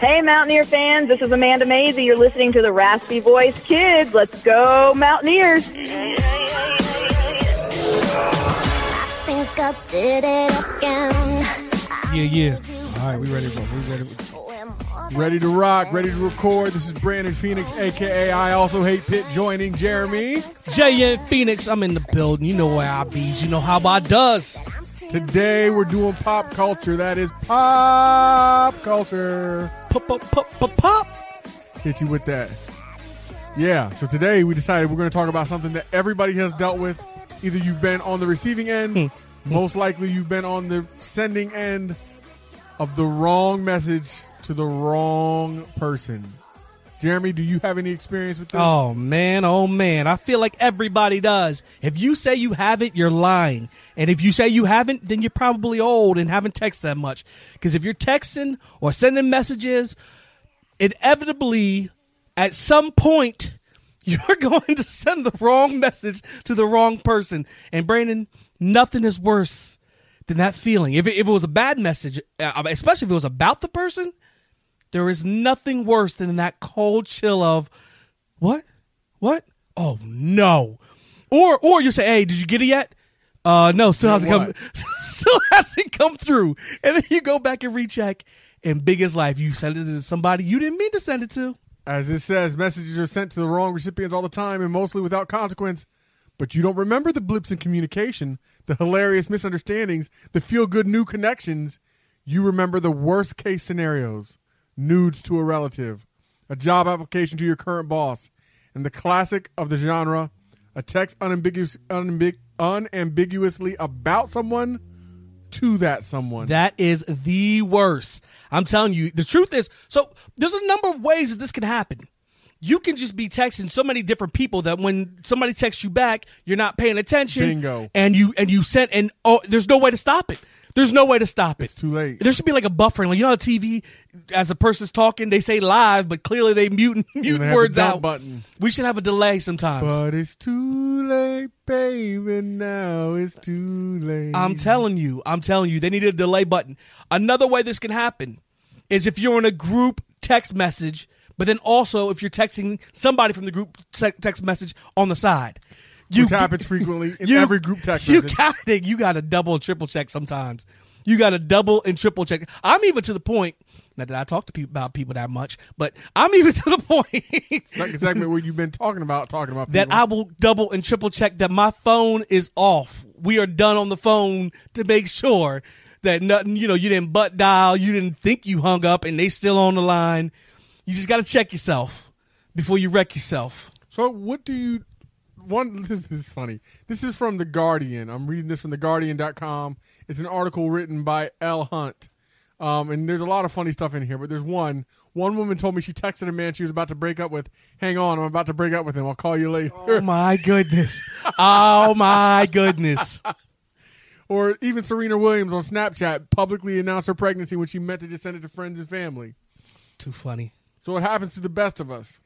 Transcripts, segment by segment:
Hey, Mountaineer fans, this is Amanda Maisie. You're listening to the Raspy Voice Kids. Let's go, Mountaineers! I think I did it again. Yeah, yeah. All right, we ready to go. We ready. Ready to rock, ready to record. This is Brandon Phoenix, aka I Also Hate Pitt, joining Jeremy. JN Phoenix, I'm in the building. You know where I be. You know how I does. Today we're doing pop culture. That is pop culture. Pop, pop, pop, pop, pop. Hit you with that. Yeah, so today we decided we're going to talk about something that everybody has dealt with. Either you've been on the receiving end, hmm. most likely you've been on the sending end of the wrong message to the wrong person. Jeremy, do you have any experience with this? Oh man, oh man. I feel like everybody does. If you say you haven't, you're lying. And if you say you haven't, then you're probably old and haven't texted that much. Because if you're texting or sending messages, inevitably at some point you're going to send the wrong message to the wrong person. And Brandon, nothing is worse than that feeling. If it, if it was a bad message, uh, especially if it was about the person, there is nothing worse than that cold chill of what? What? Oh no. Or or you say, "Hey, did you get it yet?" Uh no, still hasn't come still hasn't come through. And then you go back and recheck and big as life, you send it to somebody you didn't mean to send it to. As it says, messages are sent to the wrong recipients all the time and mostly without consequence. But you don't remember the blips in communication, the hilarious misunderstandings, the feel good new connections. You remember the worst case scenarios nudes to a relative, a job application to your current boss, and the classic of the genre a text unambiguous, unambig, unambiguously about someone to that someone. That is the worst. I'm telling you, the truth is, so there's a number of ways that this can happen. You can just be texting so many different people that when somebody texts you back, you're not paying attention. Bingo. And you and you sent and oh, there's no way to stop it. There's no way to stop it. It's too late. There should be like a buffering. Like you know, on TV, as a person's talking, they say live, but clearly they mute mute they words out. button. We should have a delay sometimes. but it's too late, baby. Now it's too late. I'm telling you, I'm telling you, they need a delay button. Another way this can happen is if you're in a group text message, but then also if you're texting somebody from the group text message on the side. You Which happens frequently in you- every group text You got to you got to double and triple check sometimes. You got to double and triple check. I'm even to the point. Not that I talk to people about people that much, but I'm even to the point. Second segment where you've been talking about talking about that. I will double and triple check that my phone is off. We are done on the phone to make sure that nothing, you know, you didn't butt dial, you didn't think you hung up, and they still on the line. You just got to check yourself before you wreck yourself. So what do you one this, this is funny. This is from the Guardian. I'm reading this from the guardian.com. It's an article written by Elle Hunt. Um, and there's a lot of funny stuff in here, but there's one. One woman told me she texted a man she was about to break up with. Hang on, I'm about to break up with him. I'll call you later. Oh my goodness. Oh my goodness. Or even Serena Williams on Snapchat publicly announced her pregnancy when she meant to just send it to friends and family. Too funny. So it happens to the best of us.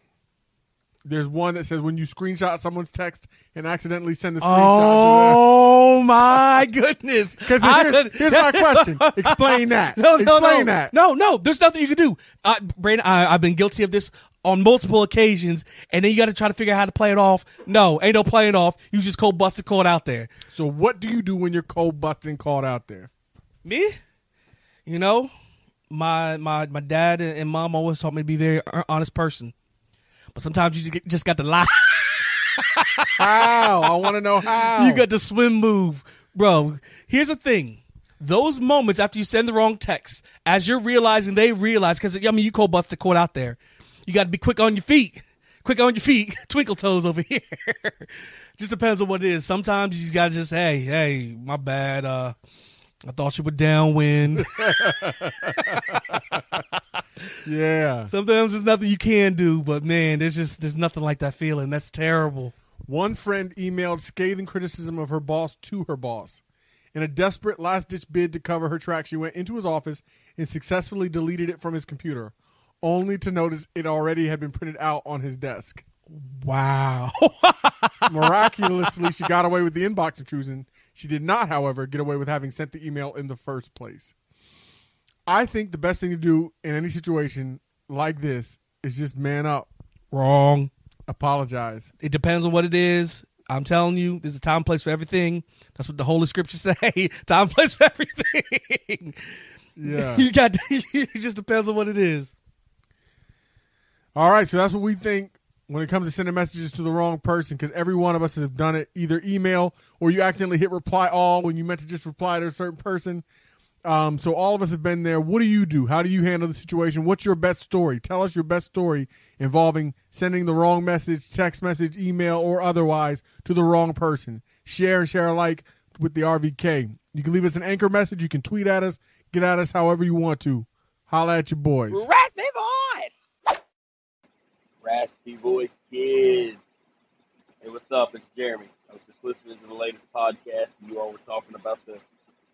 There's one that says when you screenshot someone's text and accidentally send the screenshot Oh my goodness. Because here's, here's my question. Explain that. No, no, Explain no, that. no, no. There's nothing you can do. Uh, Brandon, I, I've been guilty of this on multiple occasions, and then you got to try to figure out how to play it off. No, ain't no playing off. You just cold busted caught out there. So what do you do when you're cold busting called out there? Me, you know, my my my dad and and mom always taught me to be a very honest person, but sometimes you just get, just got to lie. How? I want to know how. You got the swim move, bro. Here's the thing. Those moments after you send the wrong text, as you're realizing they realize, because I mean, you cold busted caught out there. You got to be quick on your feet. Quick on your feet. Twinkle toes over here. just depends on what it is. Sometimes you got to just, hey, hey, my bad. Uh, I thought you were downwind. Yeah. Sometimes there's nothing you can do, but man, there's just there's nothing like that feeling. That's terrible. One friend emailed scathing criticism of her boss to her boss. In a desperate last ditch bid to cover her tracks, she went into his office and successfully deleted it from his computer, only to notice it already had been printed out on his desk. Wow. Miraculously, she got away with the inbox intrusion. She did not, however, get away with having sent the email in the first place. I think the best thing to do in any situation like this is just man up, Wrong. apologize. It depends on what it is. I'm telling you, there's a time and place for everything. That's what the Holy Scriptures say. time and place for everything. Yeah. you got. it just depends on what it is. All right, so that's what we think when it comes to sending messages to the wrong person because every one of us has done it either email or you accidentally hit reply all when you meant to just reply to a certain person. Um, so all of us have been there. What do you do? How do you handle the situation? What's your best story? Tell us your best story involving sending the wrong message, text message, email, or otherwise to the wrong person. Share and share alike with the RVK. You can leave us an anchor message. You can tweet at us, get at us however you want to. Holla at your boys. Raspy voice. Raspy voice kids. Hey, what's up? It's Jeremy. I was just listening to the latest podcast, and you all were talking about the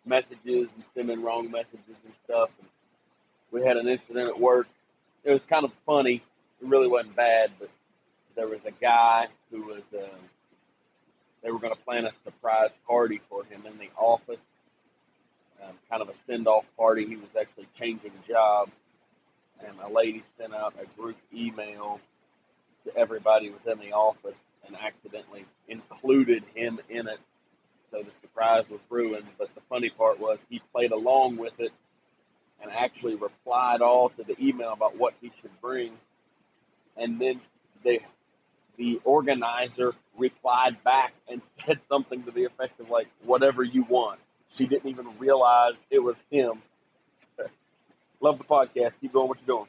messages and sending wrong messages and stuff. And we had an incident at work. It was kind of funny. It really wasn't bad, but there was a guy who was. Uh, they were going to plan a surprise party for him in the office, um, kind of a send-off party. He was actually changing jobs and a lady sent out a group email to everybody within the office and accidentally included him in it. So the surprise was ruined. But the funny part was he played along with it and actually replied all to the email about what he should bring. And then the the organizer replied back and said something to the effect of like, "Whatever you want." She didn't even realize it was him. Love the podcast. Keep doing what you're doing.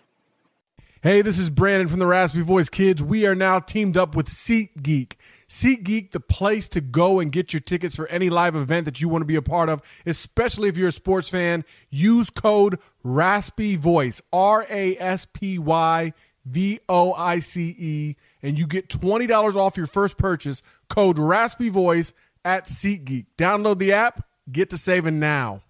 Hey, this is Brandon from the Raspy Voice Kids. We are now teamed up with SeatGeek. SeatGeek, the place to go and get your tickets for any live event that you want to be a part of, especially if you're a sports fan. Use code Raspy Voice, R A S P Y V O I C E, and you get $20 off your first purchase. Code Raspy Voice at SeatGeek. Download the app, get to saving now.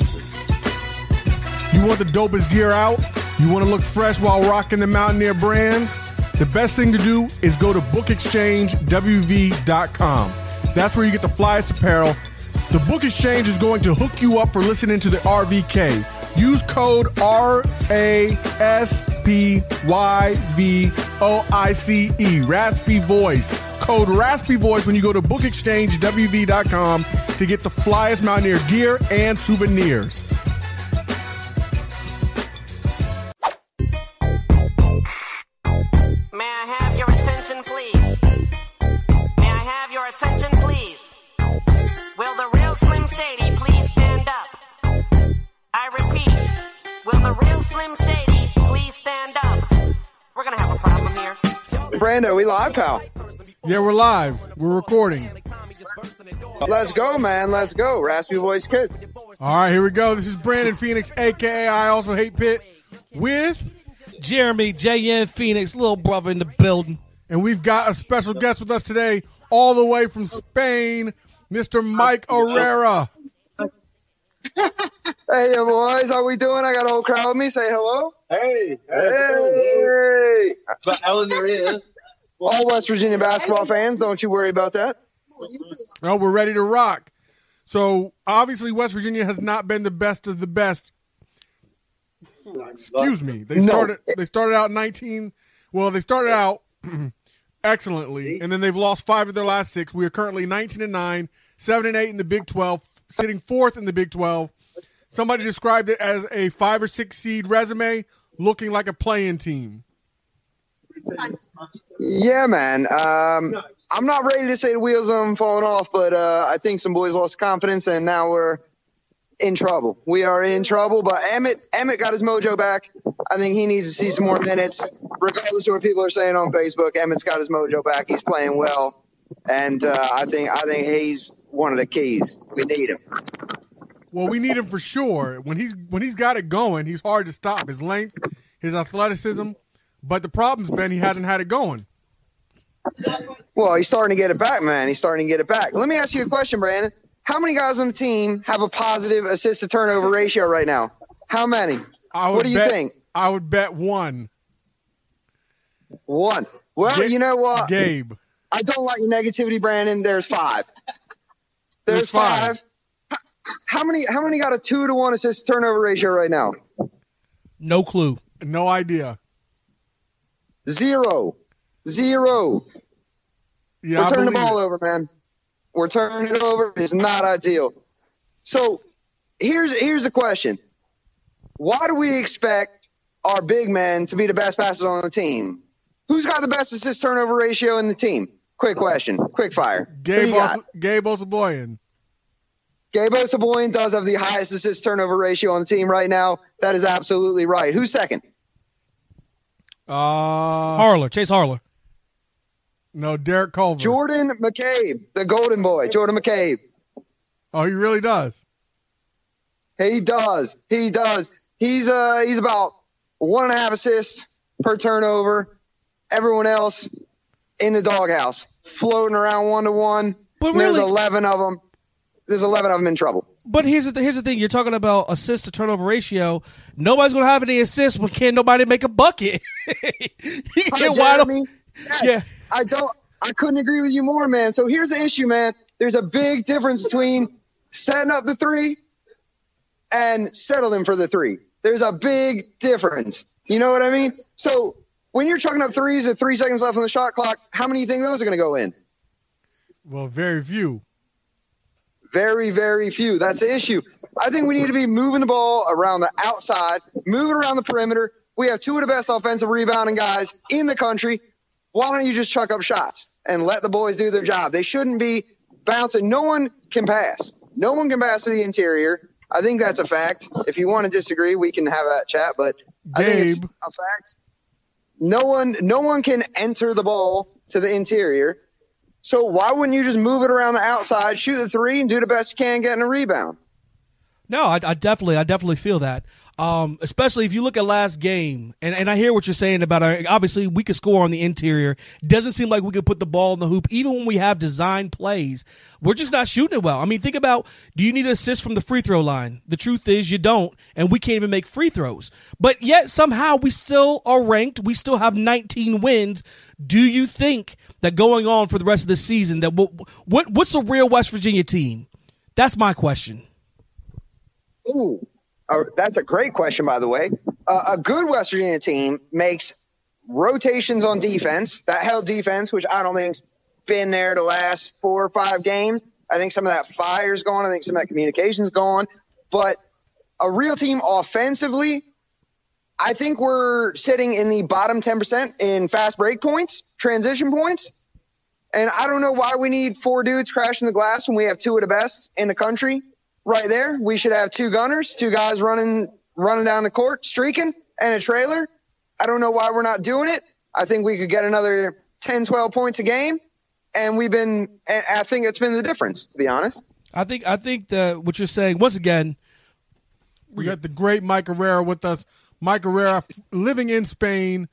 You want the dopest gear out? You want to look fresh while rocking the Mountaineer brands? The best thing to do is go to bookexchangewv.com. That's where you get the flyest apparel. The Book Exchange is going to hook you up for listening to the RVK. Use code R-A-S-P-Y-V-O-I-C-E, Raspy Voice. Code Raspy Voice when you go to bookexchangewv.com to get the flyest Mountaineer gear and souvenirs. Brando, we live, pal. Yeah, we're live. We're recording. Let's go, man. Let's go. Raspy Voice Kids. All right, here we go. This is Brandon Phoenix, aka I also hate Pitt, with, Jeremy JN Phoenix, little brother in the building. and we've got a special guest with us today, all the way from Spain, Mr. Mike Errera. Hey, boys. How we doing? I got a whole crowd with me. Say hello. Hey, Hey. but Eleanor is. All West Virginia basketball fans, don't you worry about that. Well, we're ready to rock. So obviously, West Virginia has not been the best of the best. Excuse me. They No. started. They started out 19. Well, they started out excellently, and then they've lost five of their last six. We are currently 19 and nine, seven and eight in the Big 12, sitting fourth in the Big 12. Somebody described it as a five or six seed resume, looking like a playing team. Yeah, man. Um, I'm not ready to say the wheels are falling off, but uh, I think some boys lost confidence, and now we're in trouble. We are in trouble. But Emmitt, Emmitt got his mojo back. I think he needs to see some more minutes, regardless of what people are saying on Facebook. Emmitt's got his mojo back. He's playing well, and uh, I think I think he's one of the keys. We need him. Well, we need him for sure. When he's when he's got it going, he's hard to stop. His length, his athleticism, but the problem's been he hasn't had it going. Well, he's starting to get it back, man. He's starting to get it back. Let me ask you a question, Brandon. How many guys on the team have a positive assist to turnover ratio right now? How many? I would What do you bet- think? I would bet one. One. Well, Ga- you know what? Gabe. I don't like your negativity, Brandon. There's five. There's There's five. five. How many? How many got a two to one assist to turnover ratio right now? No clue. No idea. Zero. Zero. Yeah, We're turning the ball it. over, man. We're turning it over. It's not ideal. So here's here's the question: Why do we expect our big men to be the best passers on the team? Who's got the best assist turnover ratio in the team? Quick question. Quick fire. Gabe, you got? Os- Gabe Osabuohien. Gabe Osabuohien does have the highest assist turnover ratio on the team right now. That is absolutely right. Who's second? Uh, Harler, Chase Harler. no, Derek Culver. Jordan McCabe, the golden boy. Jordan McCabe. oh, he really does. He does. He does. He's uh he's about one and a half assists per turnover. Everyone else in the doghouse, floating around one to one. But And There's eleven of them. There's eleven of them in trouble. But here's the here's the thing: you're talking about assist to turnover ratio. Nobody's gonna have any assists when can't nobody make a bucket. you can Hi, get wide open. Yes, Yeah. I don't. I couldn't agree with you more, man. So here's the issue, man. There's a big difference between setting up the three and settling for the three. There's a big difference. You know what I mean? So when you're chucking up threes with three seconds left on the shot clock, how many do you think those are going to go in? Well, very few. Very, very few. That's the issue. I think we need to be moving the ball around the outside, moving around the perimeter. We have two of the best offensive rebounding guys in the country. Why don't you just chuck up shots and let the boys do their job? They shouldn't be bouncing. No one can pass. No one can pass to the interior. I think that's a fact. If you want to disagree, we can have that chat. But I think it's a fact. No one, no one can enter the ball to the interior. So why wouldn't you just move it around the outside, shoot the three, and do the best you can getting a rebound? No, I, I definitely, I definitely feel that. Um, especially if you look at last game, and, and I hear what you're saying about our. Obviously, we could score on the interior. Doesn't seem like we could put the ball in the hoop, even when we have design plays. We're just not shooting it well. I mean, think about: Do you need an assist from the free throw line? The truth is, you don't, and we can't even make free throws. But yet somehow we still are ranked. We still have 19 wins. Do you think that going on for the rest of the season that what, what what's a real West Virginia team? That's my question. Ooh, that's a great question, by the way. Uh, a good West Virginia team makes rotations on defense. That held defense, which I don't think's been there the last four or five games. I think some of that fire's gone. I think some of that communication's gone. But a real team offensively, I think we're sitting in the bottom 10% in fast break points, transition points. And I don't know why we need four dudes crashing the glass when we have two of the best in the country right there. We should have two gunners, two guys running running down the court, streaking, and a trailer. I don't know why we're not doing it. I think we could get another 10, 12 points a game. And we've been, and I think it's been the difference, to be honest. I think I think that what you're saying once again. We got the great Mike Errera with us. Mike Errera, living in Spain,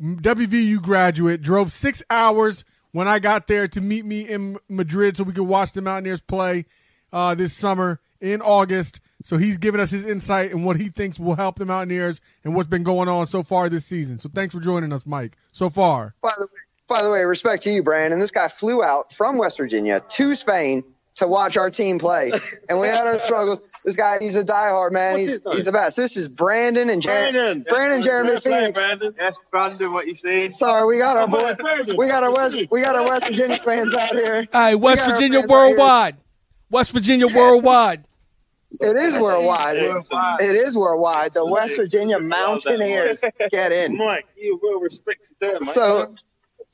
WVU graduate, drove six hours when I got there to meet me in Madrid so we could watch the Mountaineers play uh, this summer in August. So he's giving us his insight and what he thinks will help the Mountaineers and what's been going on so far this season. So thanks for joining us, Mike. So far, By the way, by the way, respect to you, Brandon. This guy flew out from West Virginia to Spain to watch our team play, and we had our struggles. This guy, he's a diehard man. What's he's his name? he's the best. This is Brandon and Jer- Brandon. Brandon Jeremy That's right, Phoenix. Brandon. That's Brandon, what you saying? Sorry, we got our boy. We got our West. We got our West Virginia fans out here. All right, West got Virginia fans out here. worldwide. West Virginia worldwide. It is worldwide. Worldwide. It is worldwide. The West Virginia Mountaineers get in. Mike, you well restricted there, Mike. So,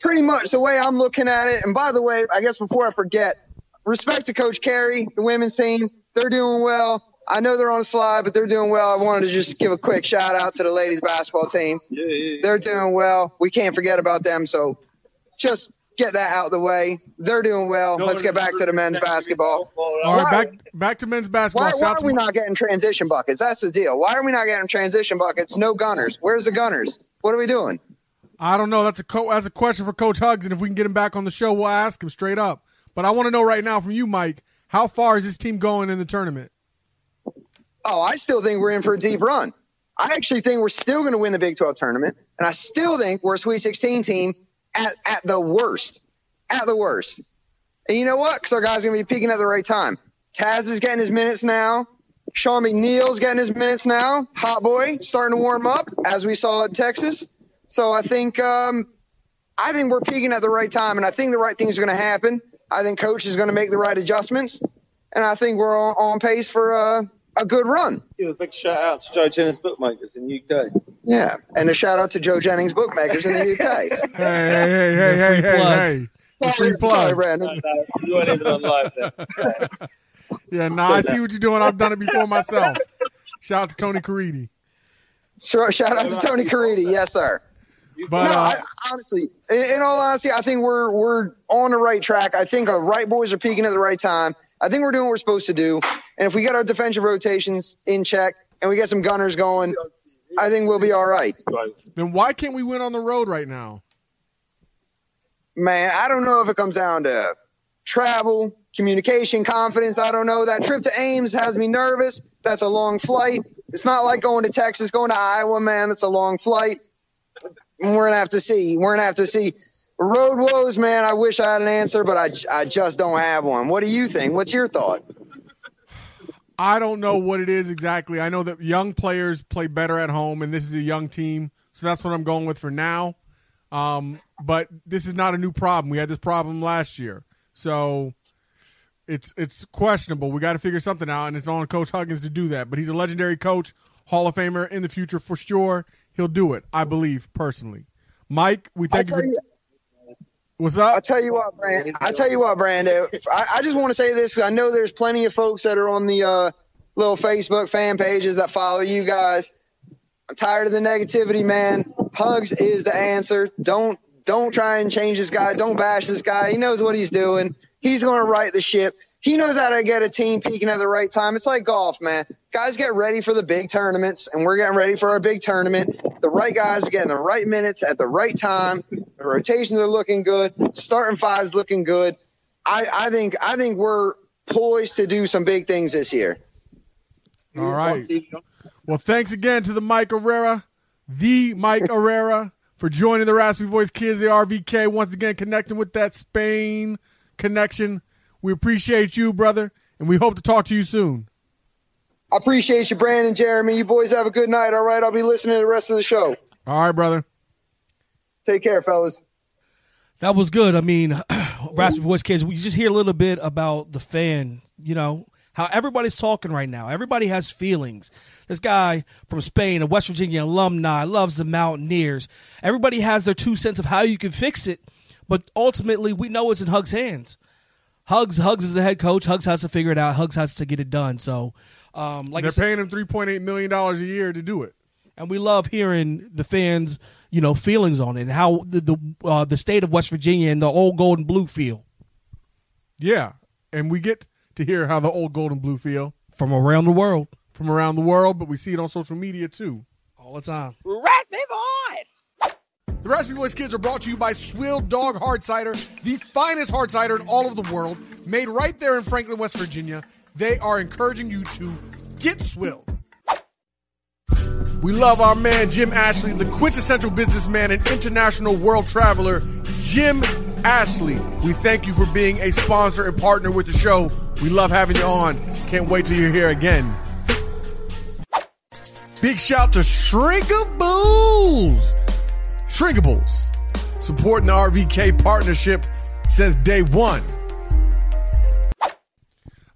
pretty much the way I'm looking at it, and by the way, I guess before I forget, respect to Coach Carey, the women's team. They're doing well. I know they're on a slide, but they're doing well. I wanted to just give a quick shout out to the ladies basketball team. yeah, yeah, yeah. They're doing well. We can't forget about them. So, just get that out of the way. They're doing well. Let's get back to the men's basketball. All right, back back to men's basketball. Why, why are we not getting transition buckets? That's the deal. Why are we not getting transition buckets? No gunners. Where's the gunners? What are we doing? I don't know. That's a co- that's a question for Coach Hugs, and if we can get him back on the show, we'll ask him straight up. But I want to know right now from you, Mike, how far is this team going in the tournament? Oh, I still think we're in for a deep run. I actually think we're still going to win the Big 12 tournament, and I still think we're a Sweet 16 team at, at the worst. At the worst. And you know what? Because our guys going to be peaking at the right time. Taz is getting his minutes now. Sean McNeil's getting his minutes now. Hot boy starting to warm up, as we saw in Texas. So I think um, I think we're peaking at the right time, and I think the right things are going to happen. I think coach is going to make the right adjustments, and I think we're on, on pace for uh, a good run. Give a big shout out to Joe Jennings Bookmakers in the UK. Yeah, and a shout out to Joe Jennings Bookmakers in the UK. Hey, hey, hey, hey, hey, free hey, hey. Sorry, plug. sorry, Brandon. No, no, you weren't even on live there. Yeah, nah, I see what you're doing. I've done it before myself. Shout out to Tony Caridi. Sure, shout out to Tony Caridi. Yes, sir. But no, uh, I, honestly, in, in all honesty, I think we're we're on the right track. I think our right boys are peaking at the right time. I think we're doing what we're supposed to do. And if we get our defensive rotations in check and we get some gunners going, I think we'll be all right. then why can't we win on the road right now? Man, I don't know if it comes down to travel, communication, confidence. I don't know. That trip to Ames has me nervous. That's a long flight. It's not like going to Texas, going to Iowa, man. That's a long flight. We're gonna have to see. We're gonna have to see. Road woes, man. I wish I had an answer, but I, I just don't have one. What do you think? What's your thought? I don't know what it is exactly. I know that young players play better at home, and this is a young team, so that's what I'm going with for now. Um, but this is not a new problem. We had this problem last year, so it's it's questionable. We got to figure something out, and it's on Coach Huggins to do that. But he's a legendary coach, Hall of Famer in the future for sure. He'll do it, I believe personally. Mike, we thank you for. you, What's up? I tell you what, Brand. I tell you what, Brando. I, I just want to say this. I know there's plenty of folks that are on the uh, little Facebook fan pages that follow you guys. I'm tired of the negativity, man. Hugs is the answer. Don't don't try and change this guy. Don't bash this guy. He knows what he's doing. He's going to right the ship. He knows how to get a team peaking at the right time. It's like golf, man. Guys get ready for the big tournaments, and we're getting ready for our big tournament. The right guys are getting the right minutes at the right time. The rotations are looking good. Starting five's looking good. I, I think I think we're poised to do some big things this year. All right. Well, thanks again to the Mike Errera, the Mike Errera, for joining the Raspy Voice Kids, the RVK, once again connecting with that Spain connection. We appreciate you, brother, and we hope to talk to you soon. I appreciate you, Brandon, Jeremy. You boys have a good night. All right, I'll be listening to the rest of the show. All right, brother. Take care, fellas. That was good. I mean, Raspy Voice Kids, we just hear a little bit about the fan, you know, how everybody's talking right now. Everybody has feelings. This guy from Spain, a West Virginia alumni, loves the Mountaineers. Everybody has their two cents of how you can fix it, but ultimately, we know it's in Hugs' hands. Hugs, Hugs is the head coach. Hugs has to figure it out. Hugs has to get it done. So, um, like I They're said, paying him three point eight million dollars a year to do it. and we love hearing the fans, you know, feelings on it and how the the, uh, the state of West Virginia and the old gold and blue feel Yeah, and we get to hear how the old gold and blue feel from around the world from around the world, but we see it on social media too. all the time. Raspy voice. The Raspy Voice Kids are brought to you by Swilled Dog Hard Cider, the finest hard cider in all of the world, made right there in Franklin, West Virginia. They are encouraging you to get Swill. We love our man Jim Ashley, the quintessential businessman and international world traveler, Jim Ashley. We thank you for being a sponsor and partner with the show. We love having you on. Can't wait till you're here again. Big shout to Shrinkables. Shrinkables, supporting the RVK partnership since day one.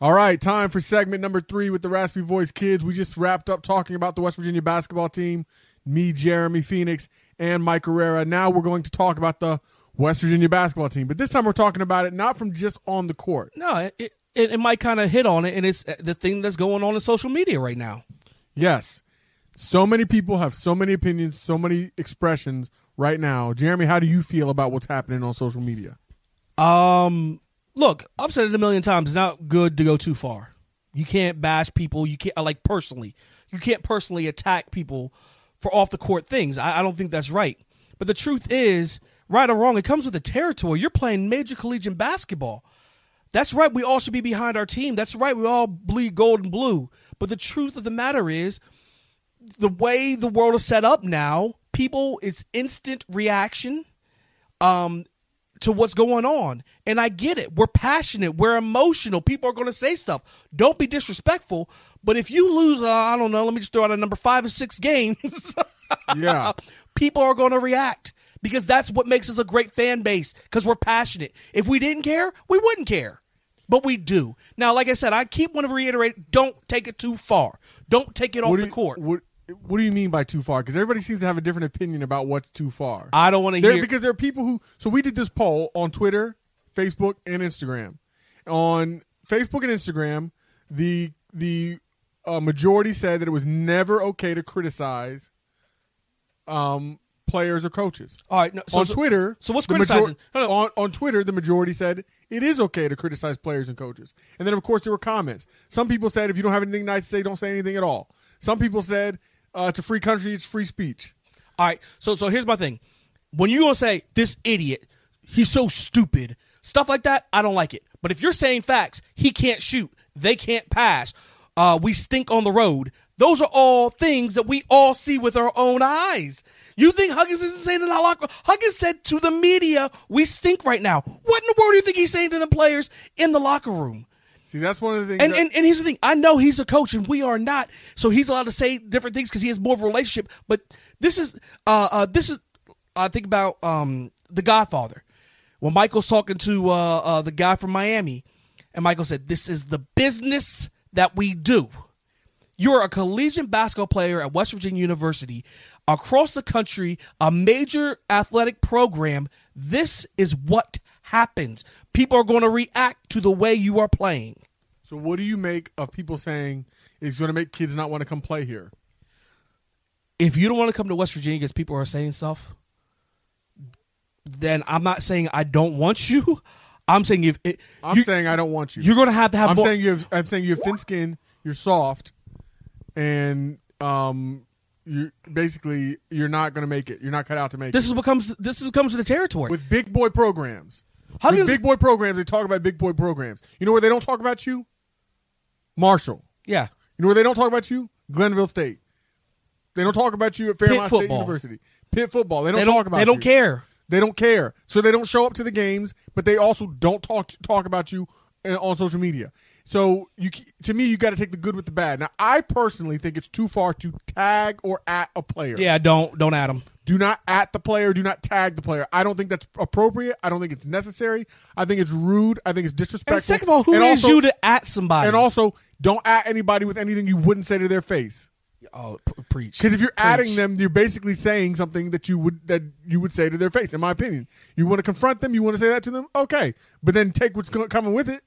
All right, time for segment number three with the Raspy Voice Kids. We just wrapped up talking about the West Virginia basketball team, me, Jeremy Phoenix, and Mike Errera. Now we're going to talk about the West Virginia basketball team, but this time we're talking about it not from just on the court. No, it it, it might kind of hit on it, and it's the thing that's going on in social media right now. Yes, so many people have so many opinions, so many expressions right now. Jeremy, how do you feel about what's happening on social media? Um, look, I've said it a million times. It's not good to go too far. You can't bash people. You can't like personally. You can't personally attack people for off the court things. I, I don't think that's right. But the truth is, right or wrong, it comes with the territory. You're playing major collegiate basketball. That's right. We all should be behind our team. That's right. We all bleed gold and blue. But the truth of the matter is, the way the world is set up now, people it's instant reaction um to what's going on. And I get it. We're passionate, we're emotional. People are going to say stuff. Don't be disrespectful, but if you lose uh, I don't know, let me just throw out a number 5 or 6 games. Yeah. people are going to react because that's what makes us a great fan base because we're passionate. If we didn't care, we wouldn't care. But we do. Now, like I said, I keep want to reiterate don't take it too far. Don't take it off What do the you- court. What, what do you mean by too far? Because everybody seems to have a different opinion about what's too far. I don't want to hear because there are people who. So we did this poll on Twitter, Facebook, and Instagram. On Facebook and Instagram, the the uh, majority said that it was never okay to criticize um, players or coaches. All right, no, so- on so- Twitter, so what's major- criticizing? No, no. On, on Twitter, the majority said it is okay to criticize players and coaches. And then, of course, there were comments. Some people said if you don't have anything nice to say, don't say anything at all. Some people said uh, it's a free country, it's free speech. All right, so so here's my thing. When you gonna say this idiot, he's so stupid, stuff like that, I don't like it. But if you're saying facts, he can't shoot, they can't pass, uh, we stink on the road. Those are all things that we all see with our own eyes. You think Huggins isn't saying in our locker? room? Huggins said to the media, "We stink right now." What in the world do you think he's saying to the players in the locker room? See, that's one of the things. And, that- and and here's the thing: I know he's a coach, and we are not. So he's allowed to say different things because he has more of a relationship. But this is, uh, uh this is, I think about um the Godfather when Michael's talking to uh, uh the guy from Miami, and Michael said, "This is the business that we do." You're a collegiate basketball player at West Virginia University across the country, a major athletic program. This is what happens. People are going to react to the way you are playing. so, what do you make of people saying it's going to make kids not want to come play here? if you don't want to come to West Virginia because people are saying stuff, then I'm not saying I don't want you. I'm saying if it, I'm you, saying I don't want you. you're going to have to have I'm more. saying you have. I'm saying you have thin skin. You're soft, and um, you basically you're not going to make it. You're not cut out to make this it. is what comes. This is what comes to the territory. with big boy programs. Huggins- big boy programs, they talk about big boy programs. You know where they don't talk about you? Marshall. yeah, You know where they don't talk about you? Glenville State. They don't talk about you at Fairmont State. University. Pitt football. They don't, they don't. talk about you. they don't you. care. They don't care. So they don't show up to the games, but they also don't talk talk about you uh, on social media. So you to me, you got to take the good with the bad. Now, I personally think it's too far to tag or at a player. Yeah, don't don't add them. Do not at the player. Do not tag the player. I don't think that's appropriate. I don't think it's necessary. I think it's rude. I think it's disrespectful. And second of all, who and is also, you to at somebody? And also, don't at anybody with anything you wouldn't say to their face. oh, p- preach. Because if you're adding them, you're basically saying something that you would that you would say to their face. In my opinion, you want to confront them, you want to say that to them, okay, but then take what's coming with it,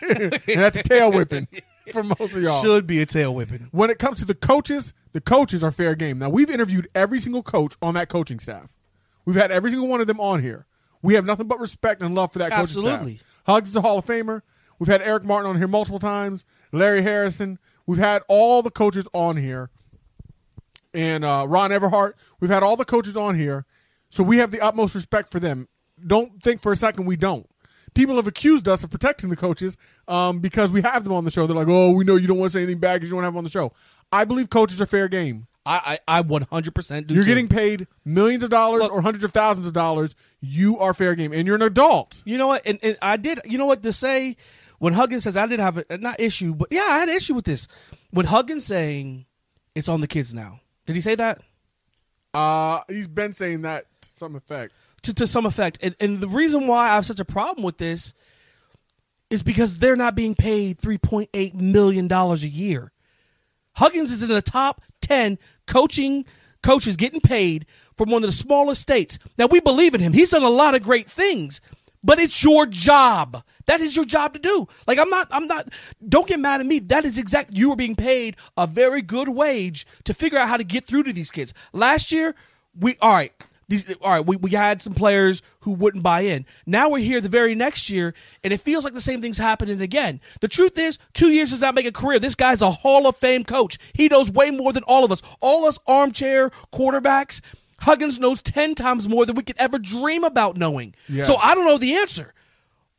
and that's tail whipping for most of y'all. should be a tail whipping. When it comes to the coaches, the coaches are fair game. Now we've interviewed every single coach on that coaching staff. We've had every single one of them on here. We have nothing but respect and love for that coaching Absolutely. staff. Hugs is a Hall of Famer. We've had Erik Martin on here multiple times. Larry Harrison. We've had all the coaches on here and uh, Ron Everhart. We've had all the coaches on here, so we have the utmost respect for them. Don't think for a second we don't. People have accused us of protecting the coaches um, because we have them on the show. They're like, "Oh, we know you don't want to say anything bad because you don't have them on the show." I believe coaches are fair game. I I, I 100 percent do. You're too. getting paid millions of dollars Look- or hundreds of thousands of dollars. You are fair game, and you're an adult. You know what? And, and I did. You know what to say when Huggins says I didn't have a not issue, but yeah, I had an issue with this. When Huggins saying it's on the kids now. Did he say that? Uh, he's been saying that to some effect. To, to some effect. And, and the reason why I have such a problem with this is because they're not being paid $3.8 million a year. Huggins is in the top 10 coaching coaches getting paid from one of the smallest states. Now, we believe in him. He's done a lot of great things, but it's your job. That is your job to do. Like, I'm not, I'm not, don't get mad at me. That is exact. You are being paid a very good wage to figure out how to get through to these kids. Last year, we, all right, These, all right, we, we had some players who wouldn't buy in. Now we're here the very next year, and it feels like the same thing's happening again. The truth is, two years does not make a career. This guy's a Hall of Fame coach. He knows way more than all of us. All us armchair quarterbacks, Huggins knows 10 times more than we could ever dream about knowing. Yes. So I don't know the answer.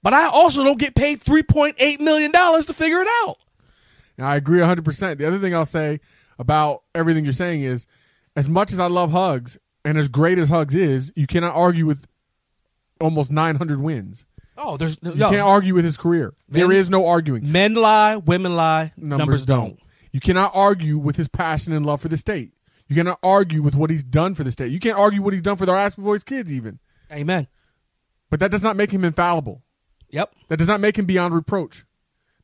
But I also don't get paid $3.8 million to figure it out. And I agree 100%. The other thing I'll say about everything you're saying is as much as I love Hugs and as great as Hugs is, you cannot argue with almost 900 wins. Oh, there's no, You can't argue with his career. There Men- is no arguing. Men lie, women lie, numbers, don't. You cannot argue with his passion and love for the state. You cannot argue with what he's done for the state. You can't argue what he's done for the Raspy Voice kids, even. Amen. But that does not make him infallible. Yep. That does not make him beyond reproach.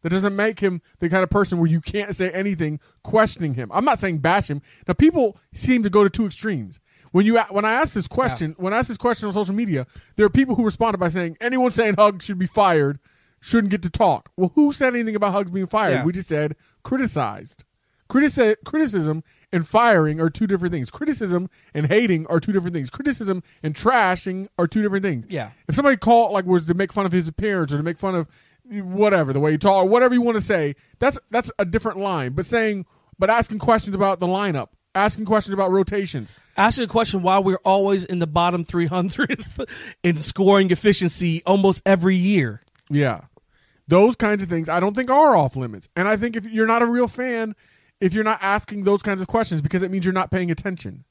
That doesn't make him the kind of person where you can't say anything questioning him. I'm not saying bash him. Now people seem to go to two extremes. When you when I asked this question, when I asked this question on social media, there are people who responded by saying anyone saying Hugs should be fired shouldn't get to talk. Well, who said anything about Hugs being fired? Yeah. We just said criticized. Critici- criticism and firing are two different things. Criticism and hating are two different things. Criticism and trashing are two different things. Yeah. If somebody called like was to make fun of his appearance or to make fun of whatever the way he talk, or whatever you want to say, that's that's a different line. But saying, but asking questions about the lineup, asking questions about rotations, Asking a question why we're always in the bottom 300 in scoring efficiency almost every year. yeah, those kinds of things, I don't think are off limits. And I think if you're not a real fan, if you're not asking those kinds of questions, because it means you're not paying attention.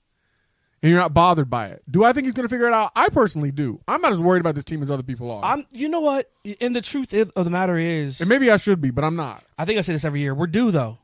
And you're not bothered by it. Do I think he's going to figure it out? I personally do. I'm not as worried about this team as other people are. I'm, you know what? And the truth of the matter is, and maybe I should be, but I'm not. I think I say this every year. We're due though.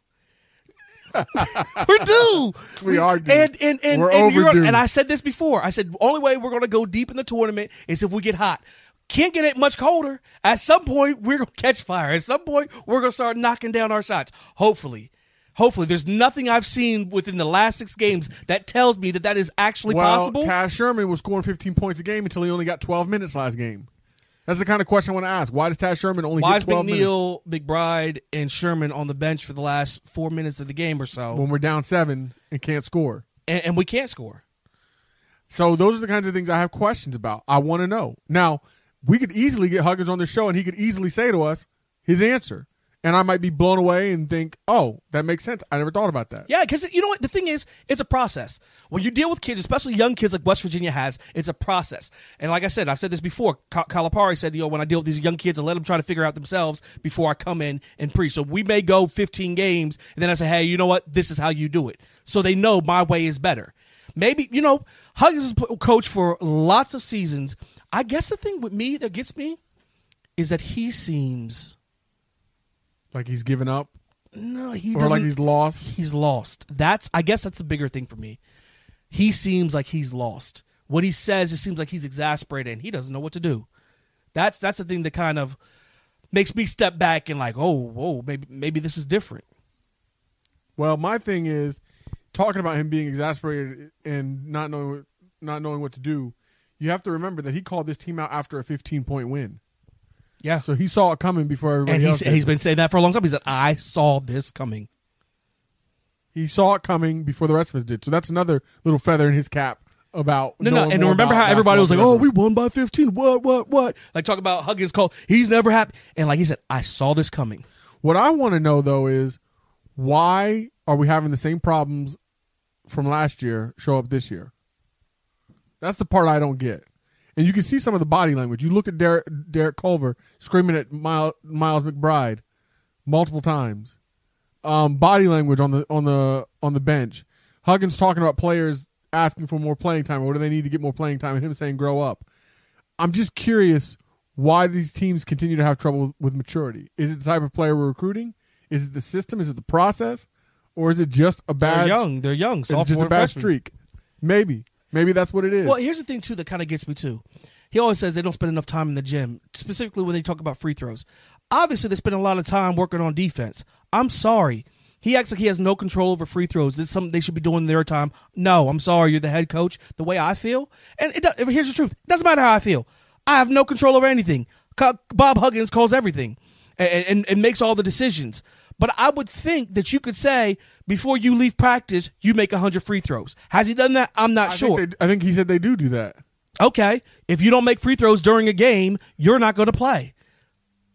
we're due. We are due. And and and, We're and, and I said this before. I said only way we're going to go deep in the tournament is if we get hot. Can't get it much colder. At some point, we're going to catch fire. At some point, we're going to start knocking down our shots. Hopefully. Hopefully, there's nothing I've seen within the last six games that tells me that that is actually well, possible. Taz Sherman was scoring 15 points a game until he only got 12 minutes last game. That's the kind of question I want to ask. Why does Taz Sherman only Why get is 12 minutes McNeil, McBride, and Sherman on the bench for the last four minutes of the game or so, when we're down seven and can't score? and, and we can't score? So those are the kinds of things I have questions about. I want to know. Now, we could easily get Huggins on the show and he could easily say to us his answer. And I might be blown away and think, oh, that makes sense. I never thought about that. Yeah, because you know what? The thing is, it's a process. When you deal with kids, especially young kids like West Virginia has, it's a process. And like I said, I've said this before. Calipari said, you know, when I deal with these young kids, I let them try to figure out themselves before I come in and preach. So we may go 15 games, and then I say, hey, you know what? This is how you do it. So they know my way is better. Maybe, you know, Huggins is coach for lots of seasons. I guess the thing with me that gets me is that he seems Like he's given up no, he or like he's lost. he's lost. That's I guess that's the bigger thing for me. He seems like he's lost. What he says, it seems like he's exasperated and he doesn't know what to do. That's that's the thing that kind of makes me step back and like, oh, whoa, maybe maybe this is different. Well, my thing is talking about him being exasperated and not knowing not knowing what to do. You have to remember that he called this team out after a 15 point win. Yeah. So he saw it coming before everybody And else. he's did. he's been saying that for a long time. He said, I saw this coming. he saw it coming before the rest of us did. So that's another little feather in his cap about No, no, and remember how everybody was like, "Oh, we won by 15. What, what, what?" Like talk about Huggins call. He's never happy, and like he said, I saw this coming. What I want to know though is why are we having the same problems from last year show up this year? That's the part I don't get. And you can see some of the body language. You look at Derek, Derek Culver screaming at Miles, Miles McBride multiple times. Um, body language on the on the on the bench. Huggins talking about players asking for more playing time. Or what do they need to get more playing time? And him saying grow up. I'm just curious why these teams continue to have trouble with maturity. Is it the type of player we're recruiting? Is it the system? Is it the process? Or is it just a bad They're young. They're young. Sophomore just a bad freshman. streak? Maybe. Maybe that's what it is. Well, here's the thing too that kind of gets me too. He always says they don't spend enough time in the gym, specifically when they talk about free throws. Obviously, they spend a lot of time working on defense. I'm sorry. He acts like he has no control over free throws. Is something they should be doing in their time. No, I'm sorry. You're the head coach. The way I feel, and it, does- here's the truth: it doesn't matter how I feel. I have no control over anything. Bob Huggins calls everything and, and, and makes all the decisions. But I would think that you could say before you leave practice, you make 100 free throws. Has he done that? I'm not I sure. Think they, I think he said they do do that. okay. If you don't make free throws during a game, you're not going to play.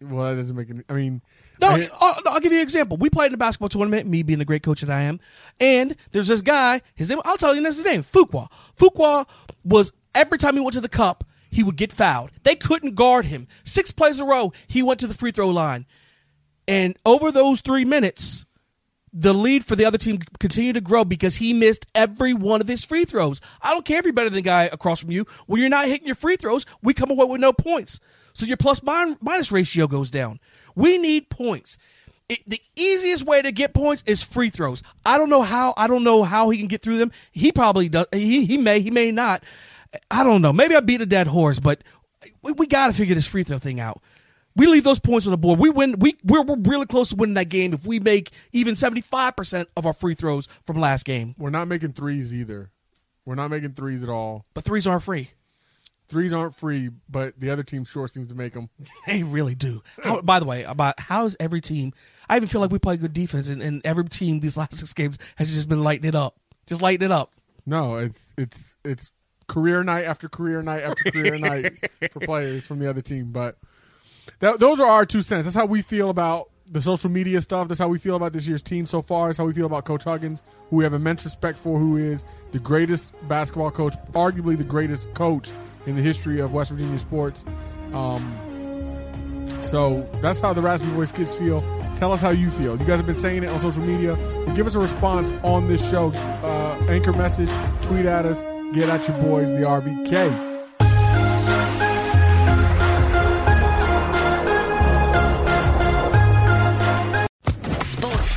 Well, that doesn't make any. I mean, No, I- I'll, I'll give you an example. We played in a basketball tournament, me being the great coach that I am, and there's this guy, his name, I'll tell you that's his name, Fuqua. Fuqua was, every time he went to the cup, he would get fouled. They couldn't guard him. Six plays in a row, he went to the free throw line. And over those three minutes, the lead for the other team continued to grow because he missed every one of his free throws. I don't care if you're better than the guy across from you. When you're not hitting your free throws, we come away with no points. So your plus min- minus ratio goes down. We need points. It, the easiest way to get points is free throws. I don't know how. I don't know how he can get through them. He probably does. He he may. He may not. I don't know. Maybe I beat a dead horse, but we, we got to figure this free throw thing out. We leave those points on the board. We win. We we're, we're really close to winning that game if we make even seventy five percent of our free throws from last game. we're not making threes either. We're not making threes at all. But threes aren't free. Threes aren't free, but the other team sure seems to make them. They really do. How, by the way, about how is every team? I even feel like we play good defense, and, and every team these last six games has just been lighting it up, just lighting it up. No, it's it's it's career night after career night after career night for players from the other team. But that, those are our two cents. That's how we feel about the social media stuff. That's how we feel about this year's team so far. That's how we feel about Coach Huggins, who we have immense respect for, who is the greatest basketball coach, arguably the greatest coach in the history of West Virginia sports. Um, so that's how the Raspy Voice kids feel. Tell us how you feel. You guys have been saying it on social media. Give us a response on this show. Uh, anchor message, tweet at us, get at your boys, the RVK.